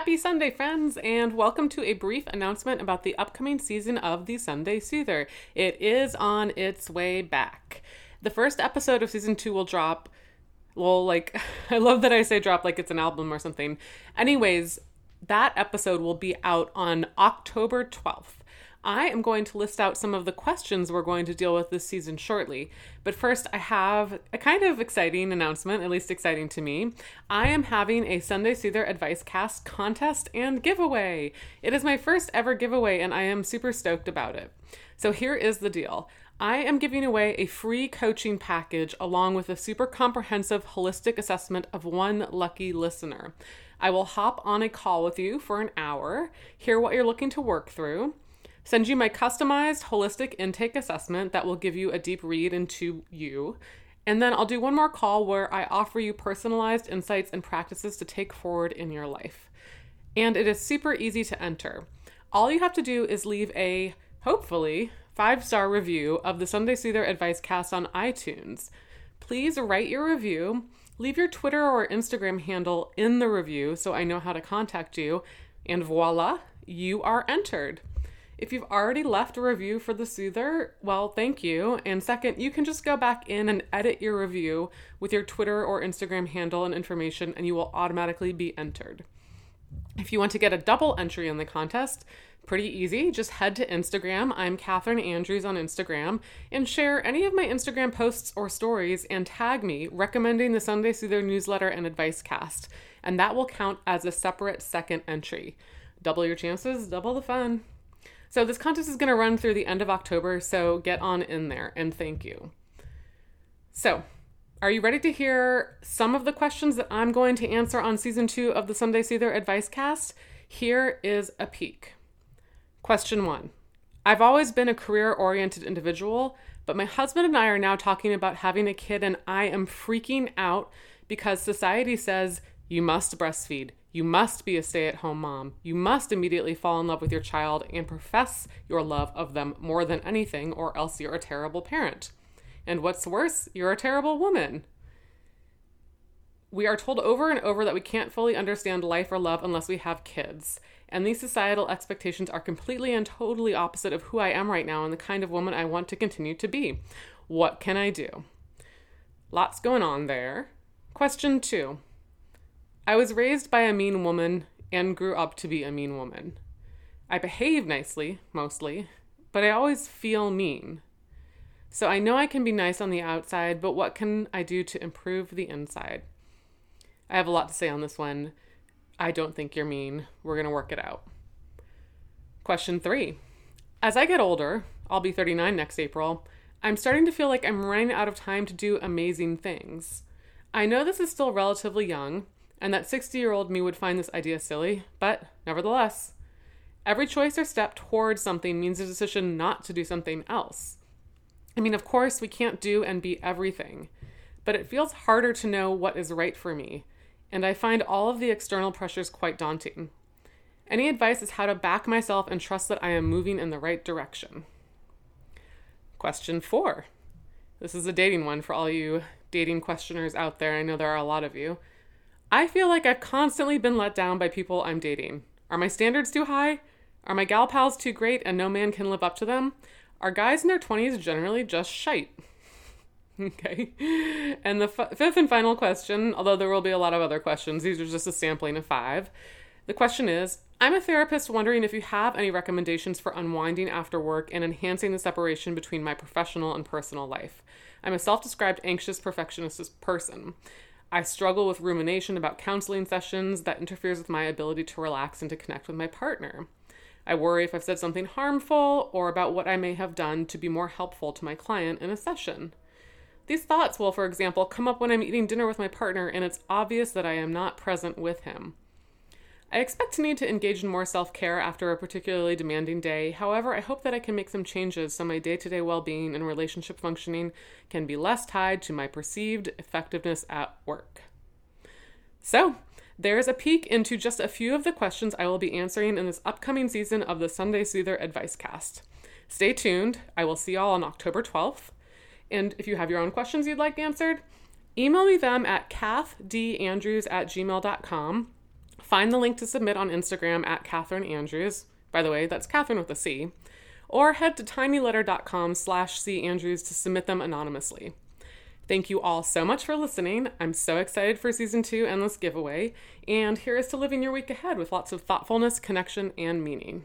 Happy Sunday, friends, and welcome to a brief announcement about the upcoming season of The Sunday Soother. It is on its way back. The first episode of season two will drop. Well, like, I love that I say drop like it's an album or something. Anyways, that episode will be out on October 12th. I am going to list out some of the questions we're going to deal with this season shortly. But first, I have a kind of exciting announcement, at least exciting to me. I am having a Sunday Soother Advice Cast contest and giveaway. It is my first ever giveaway, and I am super stoked about it. So here is the deal. I am giving away a free coaching package along with a super comprehensive holistic assessment of one lucky listener. I will hop on a call with you for an hour, hear what you're looking to work through, send you my customized holistic intake assessment that will give you a deep read into you. And then I'll do one more call where I offer you personalized insights and practices to take forward in your life. And it is super easy to enter. All you have to do is leave a, hopefully, five star review of the Sunday Soother Advice Cast on iTunes. Please write your review, leave your Twitter or Instagram handle in the review so I know how to contact you, and voila, you are entered. If you've already left a review for the Soother, well, thank you. And second, you can just go back in and edit your review with your Twitter or Instagram handle and information, and you will automatically be entered. If you want to get a double entry in the contest, pretty easy. Just head to Instagram. I'm Catherine Andrews on Instagram and share any of my Instagram posts or stories and tag me recommending the Sunday Soother newsletter and advice cast. And that will count as a separate second entry. Double your chances, double the fun. So this contest is going to run through the end of October, so get on in there and thank you. So, are you ready to hear some of the questions that I'm going to answer on season two of the Sunday Soother Advice Cast? Here is a peek. Question one I've always been a career oriented individual, but my husband and I are now talking about having a kid, and I am freaking out because society says you must breastfeed. You must be a stay at home mom. You must immediately fall in love with your child and profess your love of them more than anything, or else you're a terrible parent. And what's worse, you're a terrible woman. We are told over and over that we can't fully understand life or love unless we have kids. And these societal expectations are completely and totally opposite of who I am right now and the kind of woman I want to continue to be. What can I do? Lots going on there. Question two I was raised by a mean woman and grew up to be a mean woman. I behave nicely, mostly, but I always feel mean. So I know I can be nice on the outside, but what can I do to improve the inside? I have a lot to say on this one. I don't think you're mean. We're going to work it out. Question three As I get older, I'll be 39 next April, I'm starting to feel like I'm running out of time to do amazing things. I know this is still relatively young, and that 60 year old me would find this idea silly, but nevertheless, every choice or step towards something means a decision not to do something else. I mean, of course, we can't do and be everything, but it feels harder to know what is right for me, and I find all of the external pressures quite daunting. Any advice is how to back myself and trust that I am moving in the right direction. Question four. This is a dating one for all you dating questioners out there. I know there are a lot of you. I feel like I've constantly been let down by people I'm dating. Are my standards too high? Are my gal pals too great and no man can live up to them? Are guys in their 20s generally just shite? okay. And the f- fifth and final question, although there will be a lot of other questions, these are just a sampling of five. The question is I'm a therapist wondering if you have any recommendations for unwinding after work and enhancing the separation between my professional and personal life. I'm a self described anxious perfectionist person. I struggle with rumination about counseling sessions that interferes with my ability to relax and to connect with my partner. I worry if I've said something harmful or about what I may have done to be more helpful to my client in a session. These thoughts will, for example, come up when I'm eating dinner with my partner and it's obvious that I am not present with him. I expect to need to engage in more self care after a particularly demanding day. However, I hope that I can make some changes so my day to day well being and relationship functioning can be less tied to my perceived effectiveness at work. So, there's a peek into just a few of the questions I will be answering in this upcoming season of the Sunday Soother Advice Cast. Stay tuned. I will see y'all on October 12th. And if you have your own questions you'd like answered, email me them at kathdandrews at gmail.com Find the link to submit on Instagram at Catherine Andrews. By the way, that's Catherine with a C. Or head to tinyletter.com slash C Andrews to submit them anonymously. Thank you all so much for listening. I'm so excited for season two and this Giveaway. And here is to living your week ahead with lots of thoughtfulness, connection, and meaning.